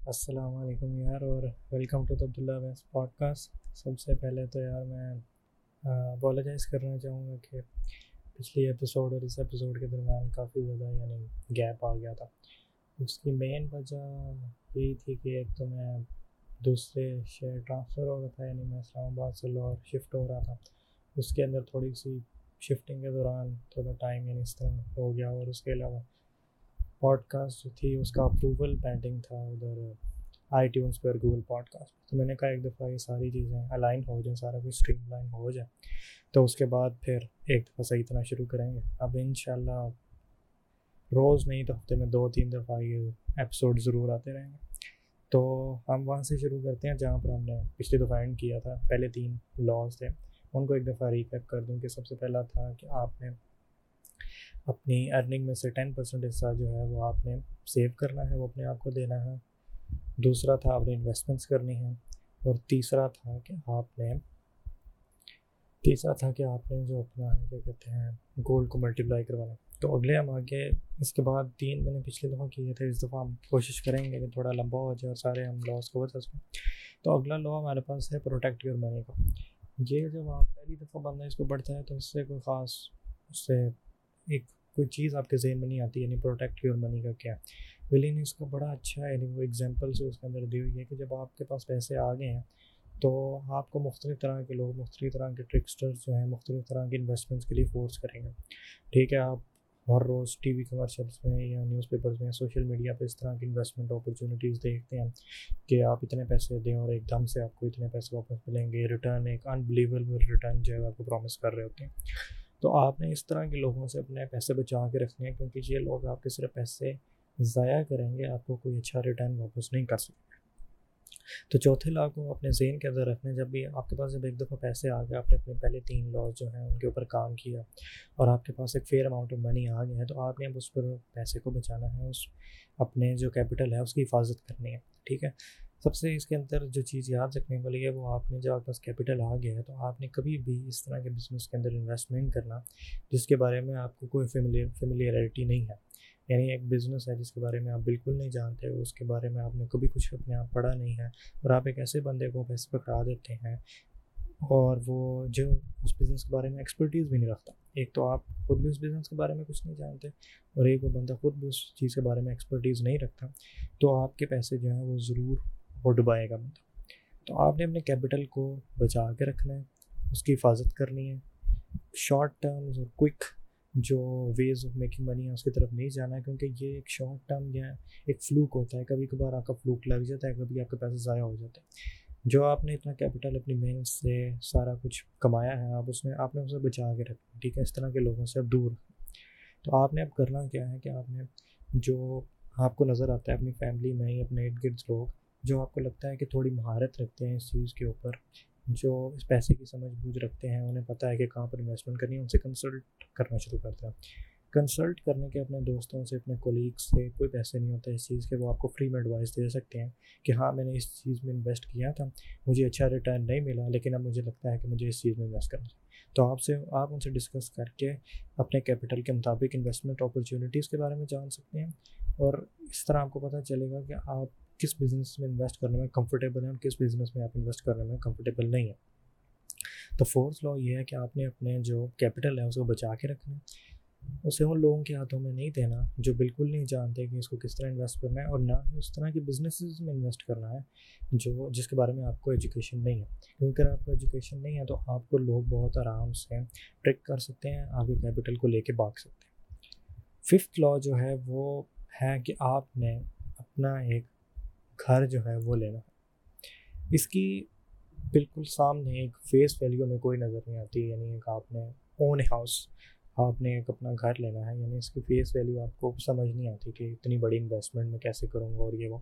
السلام علیکم یار، اور ویلکم ٹو عبداللہ ویس پوڈ کاسٹ سب سے پہلے تو یار میں اپولوجائز کرنا چاہوں گا کہ پچھلی ایپیسوڈ اور اس ایپیسوڈ کے درمیان کافی زیادہ یعنی گیپ آ گیا تھا۔ اس کی مین وجہ یہی تھی کہ ایک تو میں دوسرے شہر ٹرانسفر ہو رہا تھا یعنی میں اسلام آباد سے لاہور شفٹ ہو رہا تھا۔ اس کے اندر تھوڑی سی شفٹنگ کے دوران تھوڑا ٹائم یعنی اس طرح ہو گیا، اور اس کے علاوہ پوڈ کاسٹ جو تھی، اس کا اپروول پینڈنگ تھا ادھر آئی ٹیونس پر گوگل پوڈ کاسٹ تو میں نے کہا ایک دفعہ یہ ساری چیزیں الائن ہو جائیں، سارا کچھ اسٹریم لائن ہو جائے تو اس کے بعد پھر ایک دفعہ صحیح طرح شروع کریں گے۔ اب ان شاء اللہ روز نہیں تو ہفتے میں دو تین دفعہ یہ ایپیسوڈ ضرور آتے رہیں گے۔ تو ہم وہاں سے شروع کرتے ہیں، جہاں پر ہم نے پچھلی دفعہ اینڈ کیا تھا۔ پہلے تین لاس تھے۔ ان کو ایک دفعہ ریکیپ کر دوں کہ سب سے پہلا تھا کہ آپ نے اپنی ارننگ میں سے ٹین پرسینٹ حصہ جو ہے وہ آپ نے سیو کرنا ہے، وہ اپنے آپ کو دینا ہے۔ دوسرا تھا، آپ نے انویسٹمنٹس کرنی ہے اور تیسرا تھا کہ آپ نے، تیسرا تھا کہ آپ نے جو اپنا، کیا کہتے ہیں گولڈ کو ملٹیپلائی کروانا تو اگلے ہم آگے اس کے بعد تین میں نے پچھلی دفعہ کیے تھے، اس دفعہ ہم کوشش کریں گے کہ تھوڑا لمبا ہو جائے اور سارے ہم لاس کو بتا سکیں۔ تو اگلا لا ہمارے پاس ہے پروٹیکٹ یور منی کا۔ یہ جب آپ پہلی دفعہ بندہ اس کو پڑھتا ہے تو اس سے کوئی خاص، اس سے ایک کوئی چیز آپ کے ذہن میں نہیں آتی یعنی پروٹیکٹ یور منی کا کیا؟ ولی نے اس کا بڑا اچھا یعنی وہ ایگزامپل سے اس کے اندر دی ہوئی ہے کہ جب آپ کے پاس پیسے آ گئے ہیں، تو آپ کو مختلف طرح کے لوگ، مختلف طرح کے ٹرکسٹرز جو ہیں، مختلف طرح کے انویسٹمنٹس کے لیے فورس کریں گے۔ ٹھیک ہے، آپ ہر روز ٹی وی کمرشلس میں یا نیوز پیپرز میں سوشل میڈیا پہ اس طرح کی انویسٹمنٹ اپرچونیٹیز دیکھتے ہیں کہ آپ اتنے پیسے دیں اور ایک دم سے آپ کو اتنے پیسے واپس ملیں گے۔ ریٹرن ایک انبلیویبل ریٹرن جو ہے، آپ کو پرومس کر رہے ہوتے ہیں۔ تو آپ نے اس طرح کے لوگوں سے اپنے پیسے بچا کے رکھنے ہیں، کیونکہ یہ لوگ آپ کے صرف پیسے ضائع کریں گے، آپ کو کوئی اچھا ریٹرن واپس نہیں کر سکتے تو چوتھے لا کو اپنے ذہن کے اندر رکھنے، جب بھی آپ کے پاس جب ایک دفعہ پیسے آ گئے، آپ نے اپنے پہلے تین لاس جو ہیں، ان کے اوپر کام کیا اور آپ کے پاس ایک فیئر اماؤنٹ آف منی آ گیا ہے، تو آپ نے اب اس پر پیسے کو بچانا ہے، اس اپنے جو کیپٹل ہے، اس کی حفاظت کرنی ہے، ٹھیک ہے؟ سب سے اس کے اندر جو چیز یاد رکھنے والی ہے وہ آپ نے جب آپ پاس کیپٹل آ گیا ہے تو آپ نے کبھی بھی اس طرح کے بزنس کے اندر انویسٹمنٹ کرنا جس کے بارے میں آپ کو کوئی فیملی فیملیئرٹی نہیں ہے۔ یعنی ایک بزنس ہے جس کے بارے میں آپ بالکل نہیں جانتے، اس کے بارے میں آپ نے کبھی کچھ اپنے آپ پڑھا نہیں ہے اور آپ ایک ایسے بندے کو پیسے پکڑا دیتے ہیں اور وہ جو اس بزنس کے بارے میں ایکسپرٹیز بھی نہیں رکھتا۔ ایک تو آپ خود بھی اس بزنس کے بارے میں کچھ نہیں جانتے اور ایک وہ بندہ خود بھی اس چیز کے بارے میں ایکسپرٹیز نہیں رکھتا۔ تو آپ کے پیسے جو ہیں وہ ضرور وہ ڈبائے گا بندہ تو آپ نے اپنے کیپٹل کو بچا کے رکھنا ہے، اس کی حفاظت کرنی ہے۔ شارٹ ٹرمز اور کوئک جو ویز آف میکنگ منی ہے اس کی طرف نہیں جانا ہے، کیونکہ یہ ایک شارٹ ٹرم یا ایک فلوک ہوتا ہے۔ کبھی کبھار آپ کا فلوک لگ جاتا ہے، کبھی آپ کے پیسے ضائع ہو جاتے ہیں۔ جو آپ نے اتنا کیپٹل اپنی محنت سے سارا کچھ کمایا ہے، آپ اس میں، آپ نے اسے بچا کے رکھنا ٹھیک ہے؟ اس طرح کے لوگوں سے اب دور۔ تو آپ نے اب کرنا کیا ہے کہ آپ نے جو آپ کو نظر آتا ہے اپنی فیملی میں ہی، اپنے ارد گرد لوگ جو آپ کو لگتا ہے کہ تھوڑی مہارت رکھتے ہیں اس چیز کے اوپر، جو اس پیسے کی سمجھ بوجھ رکھتے ہیں، انہیں پتہ ہے کہ کہاں پر انویسٹمنٹ کرنی ہے، ان سے کنسلٹ کرنا شروع کرتا ہے کنسلٹ کرنے کے اپنے دوستوں سے، اپنے کولیگس سے کوئی پیسے نہیں ہوتے اس چیز کے، وہ آپ کو فری میں ایڈوائس دے سکتے ہیں کہ ہاں میں نے اس چیز میں انویسٹ کیا تھا، مجھے اچھا ریٹرن نہیں ملا، لیکن اب مجھے لگتا ہے کہ مجھے اس چیز میں انویسٹ کرنا چاہیے تو آپ سے، آپ ان سے ڈسکس کر کے اپنے کیپٹل کے مطابق انویسٹمنٹ اپرچونیٹیز کے بارے میں جان سکتے ہیں اور اس طرح آپ کو پتہ چلے گا کہ آپ کس بزنس میں انویسٹ کرنے میں کمفرٹیبل ہیں اور کس بزنس میں آپ انویسٹ کرنے میں کمفرٹیبل نہیں ہیں۔ تو فورتھ لا یہ ہے کہ آپ نے اپنے جو کیپٹل ہے اس کو بچا کے رکھنا ہے۔ اسے ان لوگوں کے ہاتھوں میں نہیں دینا جو بالکل نہیں جانتے کہ اس کو کس طرح انویسٹ کرنا ہے اور نہ ہی اس طرح کی بزنسز میں انویسٹ کرنا ہے جو جس کے بارے میں آپ کو ایجوکیشن نہیں ہے۔ کیونکہ اگر آپ کو ایجوکیشن نہیں ہے تو آپ کو لوگ بہت آرام سے ٹرک کر سکتے ہیں، آپ کے کیپٹل کو لے کے بھاگ سکتے ہیں۔ ففتھ لا جو ہے وہ ہے کہ آپ نے اپنا ایک گھر جو ہے وہ لینا ہے۔ اس کی بالکل سامنے ایک فیس ویلیو میں کوئی نظر نہیں آتی یعنی ایک آپ نے اون ہاؤس آپ نے ایک اپنا گھر لینا ہے یعنی اس کی فیس ویلیو آپ کو سمجھ نہیں آتی کہ اتنی بڑی انویسٹمنٹ میں کیسے کروں گا اور یہ وہ۔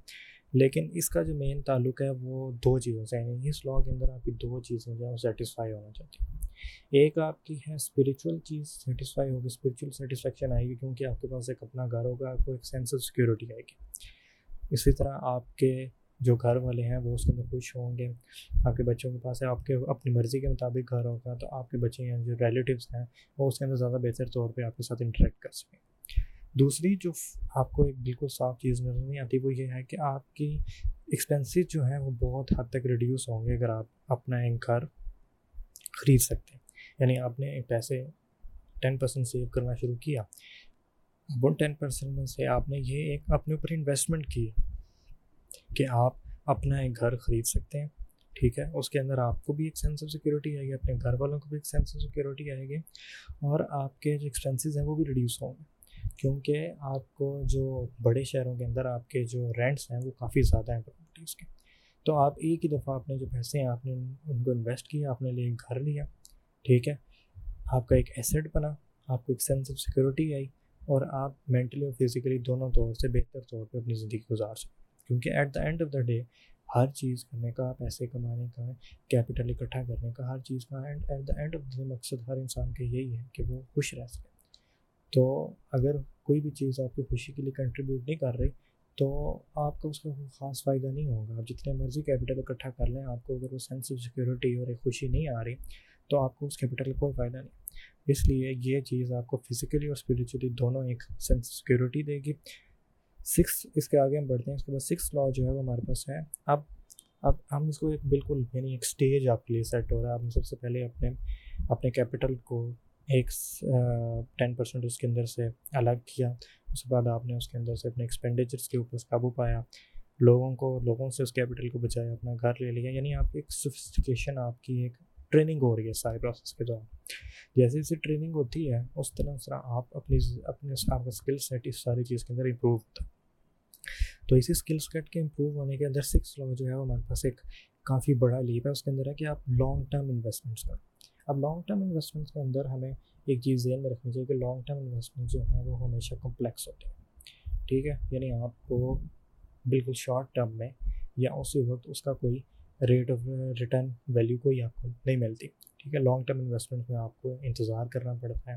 لیکن اس کا جو مین تعلق ہے وہ دو چیزوں سے یعنی اس لاء کے اندر آپ کی دو چیزیں جو ہیں وہ سیٹسفائی ہونا چاہتی ہیں۔ ایک آپ کی ہے اسپریچول چیز سیٹسفائی ہوگی اسپریچول سیٹسفیکشن آئے گی کیونکہ آپ کے پاس ایک اپنا گھر ہوگا، آپ کو ایک سینس آف سیکورٹی آئے گی۔ اسی طرح آپ کے جو گھر والے ہیں وہ اس کے اندر خوش ہوں گے۔ آپ کے بچوں کے پاس ہے، آپ کے اپنی مرضی کے مطابق گھر ہوگا تو آپ کے بچے ہیں، جو ریلیٹیوس ہیں، وہ اس کے اندر زیادہ بہتر طور پہ آپ کے ساتھ انٹریکٹ کر سکیں۔ دوسری جو آپ کو ایک بالکل صاف چیز نظر نہیں آتی وہ یہ ہے کہ آپ کی ایکسپینسز جو ہیں وہ بہت حد تک ریڈیوس ہوں گے اگر آپ اپنا ایک گھر خرید سکتے ہیں۔ یعنی آپ نے پیسے ٹین پرسینٹ سیو کرنا شروع کیا وہ ٹین پرسینٹ میں سے آپ نے یہ ایک اپنے اوپر انویسٹمنٹ کی کہ آپ اپنا ایک گھر خرید سکتے ہیں، ٹھیک ہے؟ اس کے اندر آپ کو بھی ایک سینس آف سیکورٹی آئے گی، اپنے گھر والوں کو بھی ایک سینس آف سیکورٹی آئے گی اور آپ کے جو ایکسپینسز ہیں وہ بھی ریڈیوس ہوں گے۔ کیونکہ آپ کو جو بڑے شہروں کے اندر آپ کے جو رینٹس ہیں وہ کافی زیادہ ہیں پراپرٹیز کے۔ تو آپ ایک ہی دفعہ اپنے جو پیسے ہیں، آپ نے ان کو انویسٹ کیا، آپ نے لے گھر لیا، ٹھیک ہے؟ آپ کا ایک ایسٹ بنا، آپ کو ایک سینس آف سیکورٹی آئی اور آپ مینٹلی اور فزیکلی دونوں طور سے بہتر طور پہ اپنی زندگی گزار سکیں کیونکہ at the end of the day ہر چیز کرنے کا، پیسے کمانے کا کیپٹل اکٹھا کرنے کا، ہر چیز کا end at the end of the مقصد ہر انسان کا یہی ہے کہ وہ خوش رہ سکے۔ تو اگر کوئی بھی چیز آپ کی خوشی کے لیے کنٹریبیوٹ نہیں کر رہی، تو آپ کو اس کا کوئی خاص فائدہ نہیں ہوگا۔ آپ جتنے مرضی کیپٹل اکٹھا کر لیں، آپ کو اگر وہ سینس آف سیکورٹی اور ایک خوشی نہیں آ رہی، تو آپ کو اس کیپٹل کا کوئی فائدہ نہیں۔ اس لیے یہ چیز آپ کو فزیکلی اور اسپریچولی دونوں ایک سینس سیکورٹی دے گی۔ سکس اس کے آگے ہم بڑھتے ہیں، اس کے بعد سکس لا جو ہے وہ ہمارے پاس ہے۔ اب اب ہم اس کو ایک بالکل یعنی ایک اسٹیج آپ کے لیے سیٹ ہو رہا ہے۔ آپ نے سب سے پہلے اپنے اپنے کیپٹل کو ایک ٹین پرسینٹ اس کے اندر سے الگ کیا۔ اس کے بعد آپ نے اس کے اندر سے اپنے ایکسپینڈیچرس کے اوپر قابو پایا۔ لوگوں کو، لوگوں سے اس کیپٹل کو بچایا، اپنا گھر لے لیا۔ یعنی آپ کی ایک سوفسٹیکیشن آپ کی ایک ٹریننگ ہو رہی ہے سارے پروسیس کے دوران۔ جیسے جیسے ٹریننگ ہوتی ہے، اس طرح اس طرح آپ اپنی اپنے آپ کا اسکل سیٹ اس ساری چیز کے اندر امپروو ہوتا ہے۔ تو اسی اسکل سیٹ کے امپروو ہونے کے اندر سکس لا جو ہے، وہ ہمارے پاس ایک کافی بڑا لیپ ہے۔ اس کے اندر ہے کہ آپ لانگ ٹرم انویسٹمنٹس کریں اب لانگ ٹرم انویسٹمنٹس کے اندر ہمیں ایک چیز ذہن میں رکھنی چاہیے کہ لانگ ٹرم انویسٹمنٹ جو ہیں، وہ ہمیشہ کمپلیکس ہوتے ہیں۔ ٹھیک ہے؟ یعنی آپ کو بالکل شارٹ ٹرم میں یا اسی وقت اس کا کوئی ریٹ آف ریٹرن ویلیو کوئی آپ کو نہیں ملتی۔ ٹھیک ہے لانگ ٹرم انویسٹمنٹ میں آپ کو انتظار کرنا پڑتا ہے۔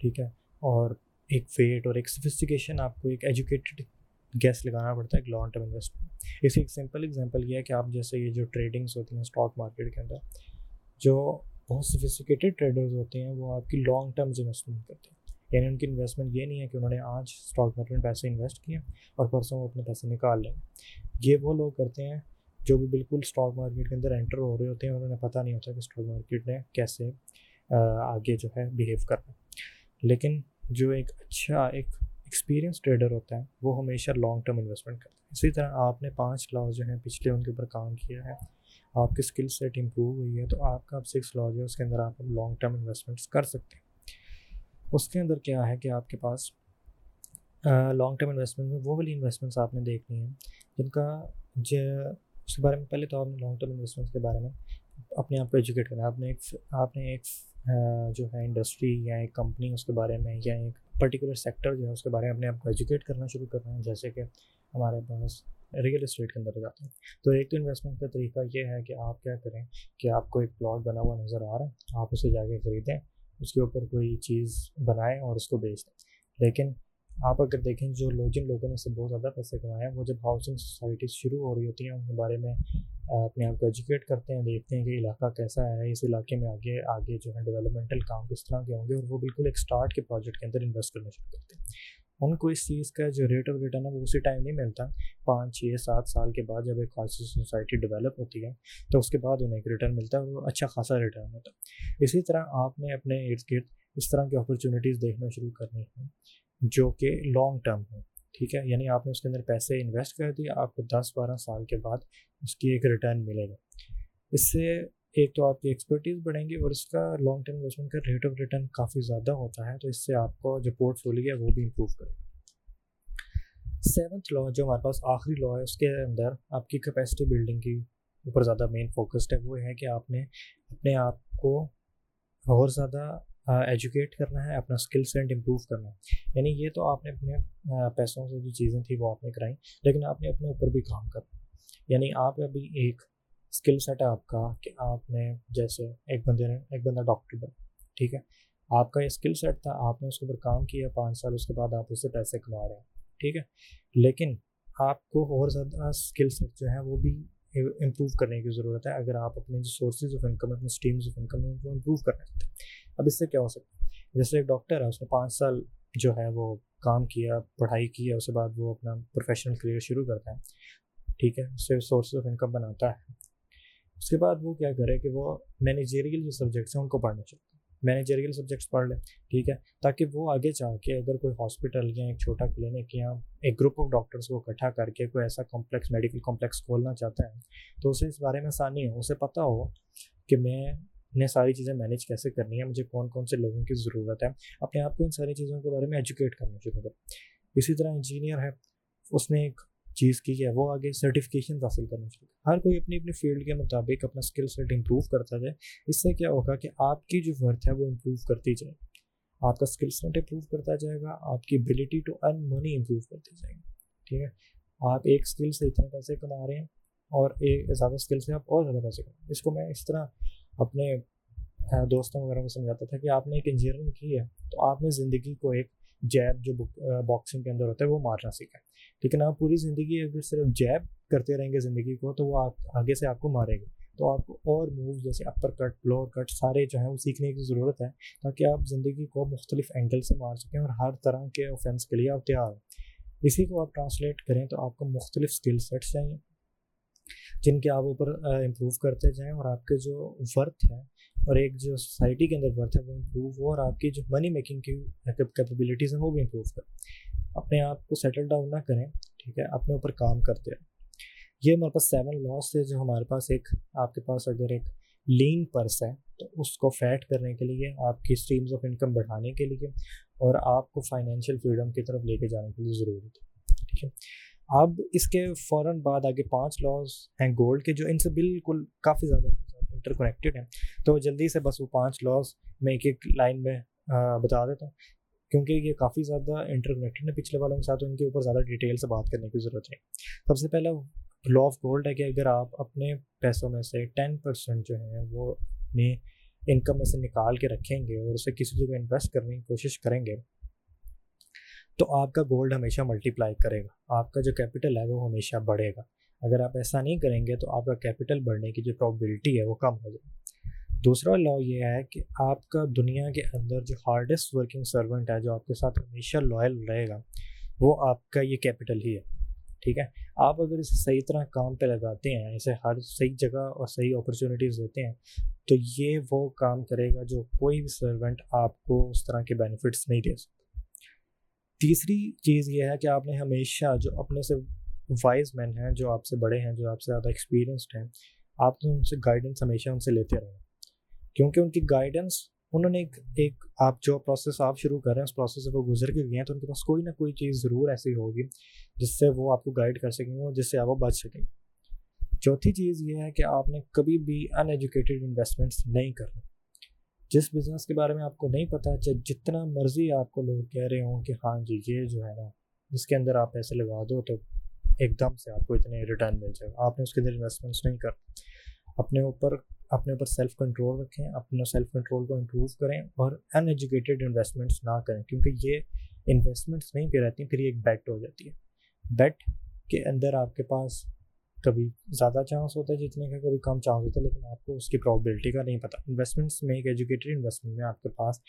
ٹھیک ہے، اور ایک فیٹ اور ایک سفسٹیکیشن آپ کو ایک ایجوکیٹڈ گیس لگانا پڑتا ہے ایک لانگ ٹرم انویسٹمنٹ اس کی ایک سمپل اگزامپل یہ ہے کہ آپ جیسے یہ جو ٹریڈنگس ہوتی ہیں اسٹاک مارکیٹ کے اندر، جو بہت سفسٹیکیٹڈ ٹریڈرز ہوتے ہیں، وہ آپ کی لانگ ٹرمز انویسٹمنٹ کرتے ہیں۔ یعنی ان کی انویسٹمنٹ یہ نہیں ہے کہ انہوں نے آج اسٹاک مارکیٹ میں پیسے انویسٹ کیے اور پرسوں وہ اپنے پیسے نکال لیں۔ یہ وہ لوگ کرتے ہیں جو بھی بالکل اسٹاک مارکیٹ کے اندر انٹر ہو رہے ہوتے ہیں، انہوں نے پتہ نہیں ہوتا کہ اسٹاک مارکیٹ نے کیسے آگے جو ہے بیہیو کرنا۔ لیکن جو ایک اچھا ایک ایکسپیرینس ٹریڈر ہوتا ہے، وہ ہمیشہ لانگ ٹرم انویسٹمنٹ کرتا ہے۔ اسی طرح آپ نے پانچ لاؤ جو ہیں پچھلے، ان کے اوپر کام کیا ہے۔ آپ کی اسکل سیٹ امپروو ہوئی ہے، تو آپ کا اب سکس لاج ہے اس کے اندر آپ لانگ ٹرم انویسٹمنٹس کر سکتے ہیں۔ اس کے اندر کیا ہے کہ آپ کے پاس لانگ ٹرم انویسٹمنٹ میں وہ والی انویسٹمنٹس آپ نے دیکھنی ہیں، جن کا جو اس کے بارے میں پہلے تو آپ نے لانگ ٹرم انویسٹمنٹس کے بارے میں اپنے آپ کو ایجوکیٹ کرنا آپ نے ایک آپ نے ایک جو ہے انڈسٹری یا ایک کمپنی اس کے بارے میں یا ایک پرٹیکولر سیکٹر جو ہے اس کے بارے میں اپنے آپ کو ایجوکیٹ کرنا شروع کرنا ہے جیسے کہ ہمارے پاس ریئل اسٹیٹ کے اندر جاتے ہیں۔ تو ایک تو انویسٹمنٹ کا طریقہ یہ ہے کہ آپ کیا کریں کہ آپ کو ایک پلاٹ بنا ہوا نظر آ رہا ہے، آپ اسے جا کے خریدیں، اس کے اوپر کوئی چیز بنائیں اور اس کو بیچ دیں۔ لیکن آپ اگر دیکھیں جو لوگ، جن لوگوں نے اس سے بہت زیادہ پیسے کمائے ہیں وہ جب ہاؤسنگ سوسائٹیز شروع ہو رہی ہوتی ہیں، ان کے بارے میں اپنے آپ کو ایجوکیٹ کرتے ہیں، دیکھتے ہیں کہ علاقہ کیسا ہے، اس علاقے میں آگے آگے جو ہے ڈیولپمنٹل کام کس طرح کے ہوں گے، اور وہ بالکل ایک اسٹارٹ کے پروجیکٹ کے اندر انویسٹ کرنا شروع کرتے ہیں۔ ان کو اس چیز کا جو ریٹ آف ریٹرن ہے، وہ اسی ٹائم نہیں ملتا۔ پانچ، چھ، سات سال کے بعد جب ایک خاصی سوسائٹی ڈیولپ ہوتی ہے، تو اس کے بعد انہیں ایک ریٹرن ملتا ہے وہ اچھا خاصا ریٹرن ہوتا ہے۔ اسی طرح آپ نے اپنے ارد گرد اس طرح کی اپرچونیٹیز دیکھنا شروع کرنی ہیں جو کہ لانگ ٹرم ہوں، ٹھیک ہے؟ یعنی آپ نے اس کے اندر پیسے انویسٹ کر دیے، آپ کو دس بارہ سال کے بعد اس کی ایک ریٹرن ملے گا۔ اس سے ایک تو آپ کی ایکسپرٹیز بڑھیں گی اور اس کا لانگ ٹرم انویسٹمنٹ کا ریٹ آف ریٹرن کافی زیادہ ہوتا ہے، تو اس سے آپ کو جو پورٹ فولیو ہے وہ بھی امپروو کرے گا۔ سیونتھ لا جو ہمارے پاس آخری لا ہے، اس کے اندر آپ کی کیپیسٹی بلڈنگ کی اوپر زیادہ مین فوکسڈ ہے، وہ ہے کہ آپ نے اپنے آپ کو اور زیادہ ایجوکیٹ کرنا ہے، اپنا اسکل سیٹ امپروو کرنا ہے۔ یعنی یہ تو آپ نے اپنے پیسوں سے جو چیزیں تھیں وہ آپ نے کرائیں، لیکن آپ نے اپنے اوپر بھی کام کرنا یعنی آپ ابھی ایک اسکل سیٹ ہے آپ کا کہ آپ نے جیسے ایک بندے نے، ایک بندہ ڈاکٹر بنا، ٹھیک ہے؟ آپ کا یہ اسکل سیٹ تھا، آپ نے اس کے اوپر کام کیا، پانچ سال اس کے بعد آپ اس سے پیسے کما رہے ہیں، ٹھیک ہے؟ لیکن آپ کو اور زیادہ اسکل سیٹ جو ہے وہ بھی امپروو کرنے کی ضرورت ہے۔ اگر آپ اپنے جو سورسز آف انکم اپنے اسٹریمز آف انکم وہ امپروو کرنا چاہتے ہیں۔ اب اس سے کیا ہو سکتا ہے؟ جیسے ایک ڈاکٹر ہے، اس نے پانچ سال جو ہے وہ کام کیا، پڑھائی کی اس کے بعد وہ اپنا پروفیشنل کریئر شروع کرتا ہے۔ ٹھیک ہے اس سے سورس آف انکم بناتا ہے۔ اس کے بعد وہ کیا کرے کہ وہ مینیجریل جو سبجیکٹس ہیں، ان کو پڑھنا چاہتا ہے مینیجریل سبجیکٹس پڑھ لیں ٹھیک ہے، تاکہ وہ آگے جا کے اگر کوئی ہاسپٹل یا ایک چھوٹا کلینک یا ایک گروپ آف ڈاکٹرس کو اکٹھا کر کے کوئی ایسا کمپلیکس میڈیکل کمپلیکس کھولنا چاہتا ہے، تو اسے اس بارے میں آسانی ہو، اسے پتہ ہو کہ میں نے ساری چیزیں مینیج کیسے کرنی ہے، مجھے کون کون سے لوگوں کی ضرورت ہے، اپنے آپ کو ان ساری چیزوں کے بارے میں ایجوکیٹ کرنا شروع کریں اسی طرح انجینئر ہے، اس نے ایک چیز کی ہے، وہ آگے سرٹیفکیشن حاصل کرنا چاہیے ہر کوئی اپنی اپنی فیلڈ کے مطابق اپنا اسکل سیٹ امپروو کرتا جائے، اس سے کیا ہوگا کہ آپ کی جو ورتھ ہے وہ امپروو کرتی جائے۔ آپ کا اسکل سیٹ امپروو کرتا جائے گا، آپ کی ability to earn money improve کرتی جائے گی۔ ٹھیک ہے؟ آپ ایک اسکل سے اتنے پیسے کما رہے ہیں اور ایک زیادہ اسکل سے آپ اور زیادہ پیسے کما اس کو میں اس طرح اپنے دوستوں وغیرہ کو سمجھاتا تھا کہ آپ نے ایک انجینئرنگ کی ہے، تو آپ نے زندگی کو ایک جیب جو باکسنگ کے اندر ہوتا ہے وہ مارنا سیکھا۔ لیکن آپ پوری زندگی اگر صرف جیب کرتے رہیں گے زندگی کو، تو وہ آپ، آگے سے آپ کو مارے گا۔ تو آپ کو اور موو جیسے اپر کٹ لوور کٹ سارے جو ہیں وہ سیکھنے کی ضرورت ہے تاکہ آپ زندگی کو مختلف اینگل سے مار سکیں اور ہر طرح کے آفینس کے لیے آپ تیار ہوں۔ اسی کو آپ ٹرانسلیٹ کریں تو آپ کو مختلف اسکل سیٹس چاہیے۔ جن کے آپ اوپر امپروو کرتے جائیں اور آپ کے جو ورتھ ہے اور ایک جو سوسائٹی کے اندر ورتھ ہے وہ امپروو ہو اور آپ کی جو منی میکنگ کی کیپیبلٹیز ہیں وہ بھی امپروو کریں۔ اپنے آپ کو سیٹل ڈاؤن نہ کریں، ٹھیک ہے، اپنے اوپر کام کرتے رہیں۔ یہ ہمارے پاس سیون لاس تھے جو ہمارے پاس ایک، آپ کے پاس اگر ایک لین پرس ہے تو اس کو فیٹ کرنے کے لیے، آپ کی اسٹریمز آف انکم بڑھانے کے لیے اور آپ کو فائنینشیل فریڈم کی طرف لے کے جانے کے لیے ضرورت ہے۔ ٹھیک ہے۔ اب اس کے فوراً بعد آگے پانچ لاس ہیں گولڈ کے جو ان سے بالکل کافی زیادہ انٹر کنیکٹیڈ ہیں۔ تو جلدی سے بس وہ پانچ لاس میں ایک ایک لائن میں بتا دیتا ہوں۔ کیونکہ یہ کافی زیادہ انٹر کنیکٹیڈ ہے پچھلے والوں کے ساتھ ان کے اوپر زیادہ ڈیٹیل سے بات کرنے کی ضرورت ہے سب سے پہلا لا آف گولڈ ہے کہ اگر آپ اپنے پیسوں میں سے ٹین پرسینٹ جو ہیں وہ اپنی انکم میں سے نکال کے رکھیں گے اور اسے کسی جگہ انویسٹ کرنے کی کوشش کریں گے تو آپ کا گولڈ ہمیشہ ملٹی پلائی کرے گا۔ آپ کا جو کیپٹل ہے وہ ہمیشہ بڑھے گا۔ اگر آپ ایسا نہیں کریں گے تو آپ کا کیپٹل بڑھنے کی جو پرابلٹی ہے وہ کم ہو جائے دوسرا لا یہ ہے کہ آپ کا دنیا کے اندر جو ہارڈسٹ ورکنگ سرونٹ ہے جو آپ کے ساتھ ہمیشہ لائل رہے گا، وہ آپ کا یہ کیپٹل ہی ہے۔ ٹھیک ہے؟ آپ اگر اسے صحیح طرح کام پہ لگاتے ہیں، اسے ہر صحیح جگہ اور صحیح اپرچونیٹیز دیتے ہیں، تو یہ وہ کام کرے گا جو کوئی بھی سرونٹ آپ کو اس طرح کے بینیفٹس نہیں دے سکتا۔ تیسری چیز یہ ہے کہ آپ نے ہمیشہ جو اپنے سے وائز مین ہیں، جو آپ سے بڑے ہیں، جو آپ سے زیادہ ایکسپیرینسڈ ہیں، آپ نے ان سے گائیڈنس ہمیشہ ان سے لیتے رہے کیونکہ ان کی گائیڈنس انہوں نے ایک ایک آپ جو پروسیس آپ شروع کر رہے ہیں، اس پروسیس سے وہ گزر کے گئے ہیں، تو ان کے پاس کوئی نہ کوئی چیز ضرور ایسی ہوگی جس سے وہ آپ کو گائیڈ کر سکیں گے، جس سے آپ وہ بچ سکیں گے۔ چوتھی چیز یہ ہے کہ آپ نے کبھی بھی ان ایجوکیٹیڈ انویسٹمنٹس نہیں کرنے جس بزنس کے بارے میں آپ کو نہیں پتہ چاہے جتنا مرضی آپ کو لوگ کہہ رہے ہوں کہ ہاں جی یہ جو ہے نا جس کے اندر آپ پیسے لگا دو تو ایک دم سے آپ کو اتنے ریٹرن مل جائے۔ گا آپ نے اس کے اندر انویسٹمنٹس نہیں کر، اپنے اوپر اپنے اوپر سیلف کنٹرول رکھیں، اپنا سیلف کنٹرول کو امپروو کریں اور ان ایجوکیٹیڈ انویسٹمنٹس نہ کریں۔ کیونکہ یہ انویسٹمنٹس نہیں پہ رہتی، پھر یہ ایک بیٹ ہو جاتی ہے۔ بیٹ کے اندر آپ کے پاس کبھی زیادہ چانس ہوتا ہے جتنے کا، کبھی کم چانس ہوتا ہے، لیکن آپ کو اس کی پرابلٹی کا نہیں پتہ انویسٹمنٹس میں ایک ایجوکیٹیڈ انویسٹمنٹ میں آپ کے پاس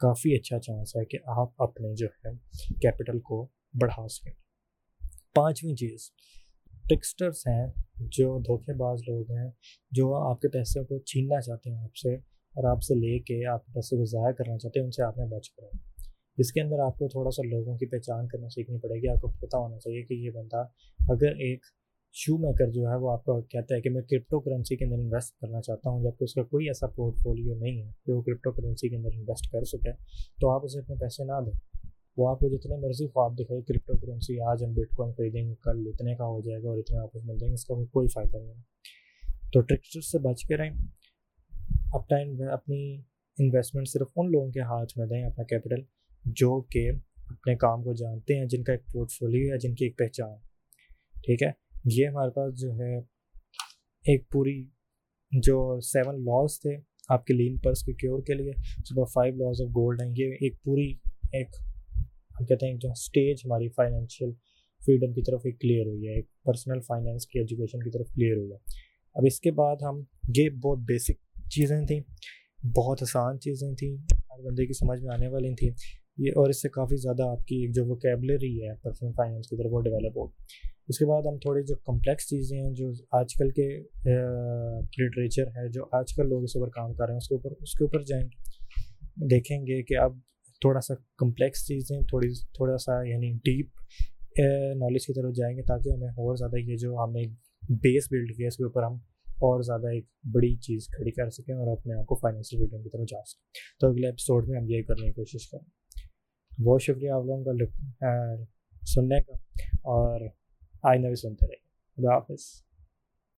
کافی اچھا چانس ہے کہ آپ اپنے جو ہے کیپٹل کو بڑھا سکیں۔ پانچویں چیز ٹکسٹرس ہیں جو دھوکے باز لوگ ہیں، جو آپ کے پیسے کو چھیننا چاہتے ہیں آپ سے اور آپ سے لے کے آپ کے پیسے کو ضائع کرنا چاہتے ہیں، ان سے آپ نے بچ کریں اس کے اندر آپ کو تھوڑا سا لوگوں کی پہچان کرنا سیکھنی پڑے گی، آپ کو پتہ ہونا چاہیے کہ یہ بندہ اگر ایک شو میکر جو ہے وہ آپ کو کہتا ہے کہ میں کرپٹو کرنسی کے اندر انویسٹ کرنا چاہتا ہوں، جبکہ اس کا کوئی ایسا پورٹ فولیو نہیں ہے کہ وہ کرپٹو کرنسی کے اندر انویسٹ کر سکے۔ تو آپ اسے اپنے پیسے نہ دیں۔ وہ آپ کو جتنے مرضی خواب دکھائے کرپٹو کرنسی آج ہم بٹ کوائن خریدیں گے، کل اتنے کا ہو جائے گا اور اتنے واپس مل جائیں گے، اس کا کوئی فائدہ نہیں ہے۔ تو ٹرکسٹر سے بچ کے رہیں۔ اپنا اپنی انویسٹمنٹ صرف ان لوگوں کے ہاتھ میں دیں، اپنا کیپٹل جو کہ اپنے کام کو جانتے ہیں، جن کا ایک پورٹ فولیو ہے، جن کی ایک پہچان۔ ٹھیک ہے؟ یہ ہمارے پاس جو ہے ایک پوری جو سیون لاس تھے آپ کے لین پرس کے کیور کے لیے، صبح فائیو لاس آف گولڈ ہیں۔ یہ ایک پوری ایک ہم کہتے ہیں جو اسٹیج ہماری فائنینشیل فریڈم کی طرف ایک کلیئر ہوئی ہے، ایک پرسنل فائنینس کی ایجوکیشن کی طرف کلیئر ہوئی ہے۔ اب اس کے بعد ہم، یہ بہت بیسک چیزیں تھیں، بہت آسان چیزیں تھیں، ہر بندے کی سمجھ میں آنے والی تھیں۔ یہ اور اس سے کافی زیادہ آپ کی ایک جو وکیبلری ہے پرسنل فائنینس کی طرف وہ ڈیولپ ہو۔ اس کے بعد ہم تھوڑی جو کمپلیکس چیزیں ہیں جو آج کل کے لٹریچر ہے، جو آج کل لوگ اس اوپر کام کر رہے ہیں، اس کے اوپر، اس کے اوپر جائیں گے، دیکھیں گے کہ اب تھوڑا سا کمپلیکس چیزیں، تھوڑی، تھوڑا سا یعنی ڈیپ نالج کی طرف جائیں گے تاکہ ہمیں اور زیادہ یہ جو ہم نے بیس بلڈ کیا اس کے اوپر ہم اور زیادہ ایک بڑی چیز کھڑی کر سکیں اور اپنے آپ کو فائنینشیل فریڈم کی طرف جا سکیں۔ تو اگلے ایپیسوڈ میں ہم یہی کرنے کی کوشش کریں۔ بہت شکریہ آپ لوگوں کا سننے کا اور آئندہ بھی سنتے رہے خدا حافظ